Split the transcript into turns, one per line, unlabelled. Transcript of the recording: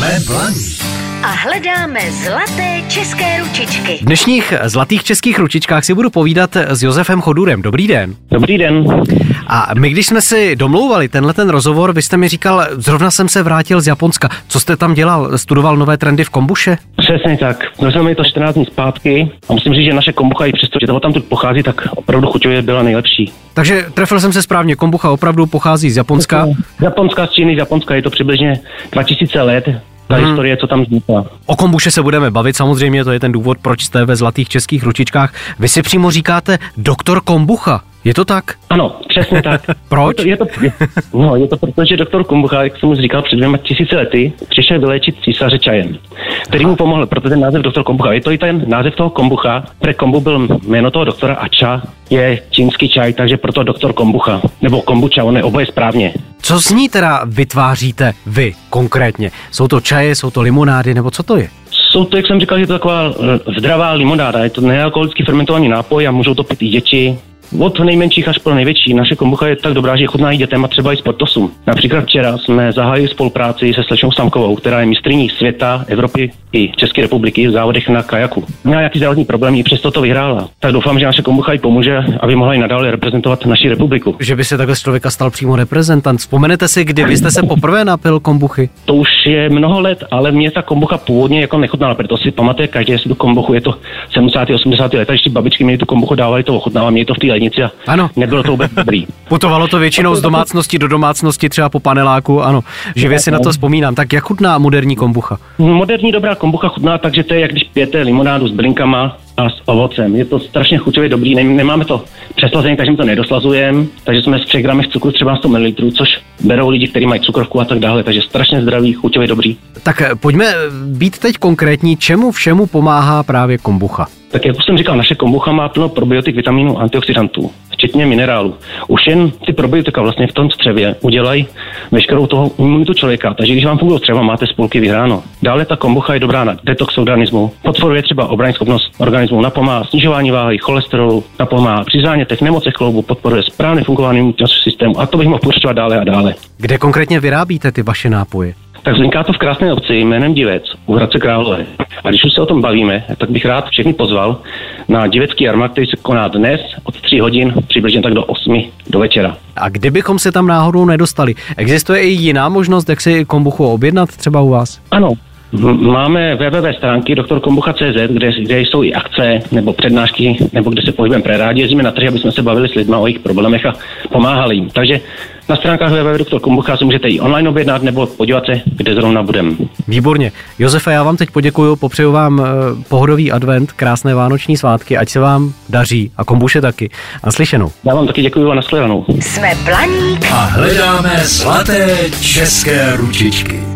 Jsme blaní.
a hledáme zlaté české ručičky.
V dnešních zlatých českých ručičkách si budu povídat s Josefem Chodurem. Dobrý den.
Dobrý den.
A my, když jsme si domlouvali tenhle ten rozhovor, vy jste mi říkal, zrovna jsem se vrátil z Japonska. Co jste tam dělal? Studoval nové trendy v kombuše?
Přesně tak. Jsem mi to 14 dní zpátky a musím říct, že naše kombucha i přesto, že toho tam tu pochází, tak opravdu chuťově byla nejlepší.
Takže trefil jsem se správně, kombucha opravdu pochází z Japonska.
Z Japonska, z Číny, z Japonska je to přibližně 2000 let. Ta hmm. historie, co tam vznikla.
O kombuše se budeme bavit, samozřejmě to je ten důvod, proč jste ve zlatých českých ručičkách. Vy si přímo říkáte doktor kombucha. Je to tak?
Ano, přesně tak.
Proč?
Je to, je to, no, je to proto, že doktor Kombucha, jak jsem mu říkal před dvěma tisíci lety, přišel vyléčit císaře čajem, který mu pomohl, proto ten název doktor Kombucha. Je to i ten název toho Kombucha, pre kombu byl jméno toho doktora a ča je čínský čaj, takže proto doktor Kombucha. Nebo kombuča, on je oboje správně.
Co z ní teda vytváříte vy konkrétně? Jsou to čaje, jsou to limonády, nebo co to je?
Jsou to, jak jsem říkal, je to taková eh, zdravá limonáda. Je to nealkoholický fermentovaný nápoj a můžou to pít i děti. Od nejmenších až po největší. Naše kombucha je tak dobrá, že chutná i dětem a třeba i sportosům. Například včera jsme zahájili spolupráci se slečnou Samkovou, která je mistrní světa, Evropy i České republiky v závodech na kajaku. Měla nějaký zdravotní problém, i přesto to vyhrála. Tak doufám, že naše kombucha jí pomůže, aby mohla i nadále reprezentovat naši republiku.
Že by se takhle z člověka stal přímo reprezentant. Vzpomenete si, kdy vy jste se poprvé napil kombuchy?
To už je mnoho let, ale mě ta kombucha původně jako nechutnala, protože si pamatuje každý, jestli tu kombuchu je to 70. 80. let, když babičky mi tu kombuchu dávali, to ochutnává, mě to v té lednici a
Ano.
nebylo to vůbec dobrý.
Putovalo to většinou z domácnosti do domácnosti, třeba po paneláku, ano. Živě si na to vzpomínám. Tak jak chutná moderní kombucha?
Moderní dobrá kombucha chutná tak, že to je jak když pijete limonádu s bylinkama a s ovocem. Je to strašně chuťově dobrý, ne, nemáme to přeslazení, takže to nedoslazujeme, takže jsme s 3 gramech cukru třeba 100 ml, což berou lidi, kteří mají cukrovku a tak dále, takže strašně zdravý, chuťově dobrý.
Tak eh, pojďme být teď konkrétní, čemu všemu pomáhá právě kombucha.
Tak jak už jsem říkal, naše kombucha má plno probiotik, vitaminů, antioxidantů, včetně minerálů. Už jen ty probiotika vlastně v tom střevě udělají veškerou toho imunitu člověka, takže když vám funguje střeva, máte spolky vyhráno. Dále ta kombucha je dobrá na detox organismu, podporuje třeba obrany schopnost organismu, napomáhá snižování váhy, cholesterolu, napomáhá při zánětech, nemocech kloubu, podporuje správné fungování imunitního systému a to bych mohl pokračovat dále a dále.
Kde konkrétně vyrábíte ty vaše nápoje?
Tak vzniká to v krásné obci jménem Divec u Hradce Králové. A když už se o tom bavíme, tak bych rád všechny pozval na divecký jarmark, který se koná dnes od 3 hodin, přibližně tak do 8 do večera.
A kdybychom se tam náhodou nedostali, existuje i jiná možnost, jak si kombuchu objednat třeba u vás?
Ano, máme www stránky doktorkombucha.cz, kde, kde jsou i akce nebo přednášky, nebo kde se pohybujeme prerádi, jezdíme na trhy, aby jsme se bavili s lidmi o jejich problémech a pomáhali jim. Takže na stránkách www.doktorkombucha se můžete i online objednat nebo podívat se, kde zrovna budeme.
Výborně. Josefe, já vám teď poděkuju, popřeju vám eh, pohodový advent, krásné vánoční svátky, ať se vám daří a kombuše taky. A slyšenou.
Já vám taky děkuji a nashledanou.
Jsme Blaník
A hledáme zlaté české ručičky.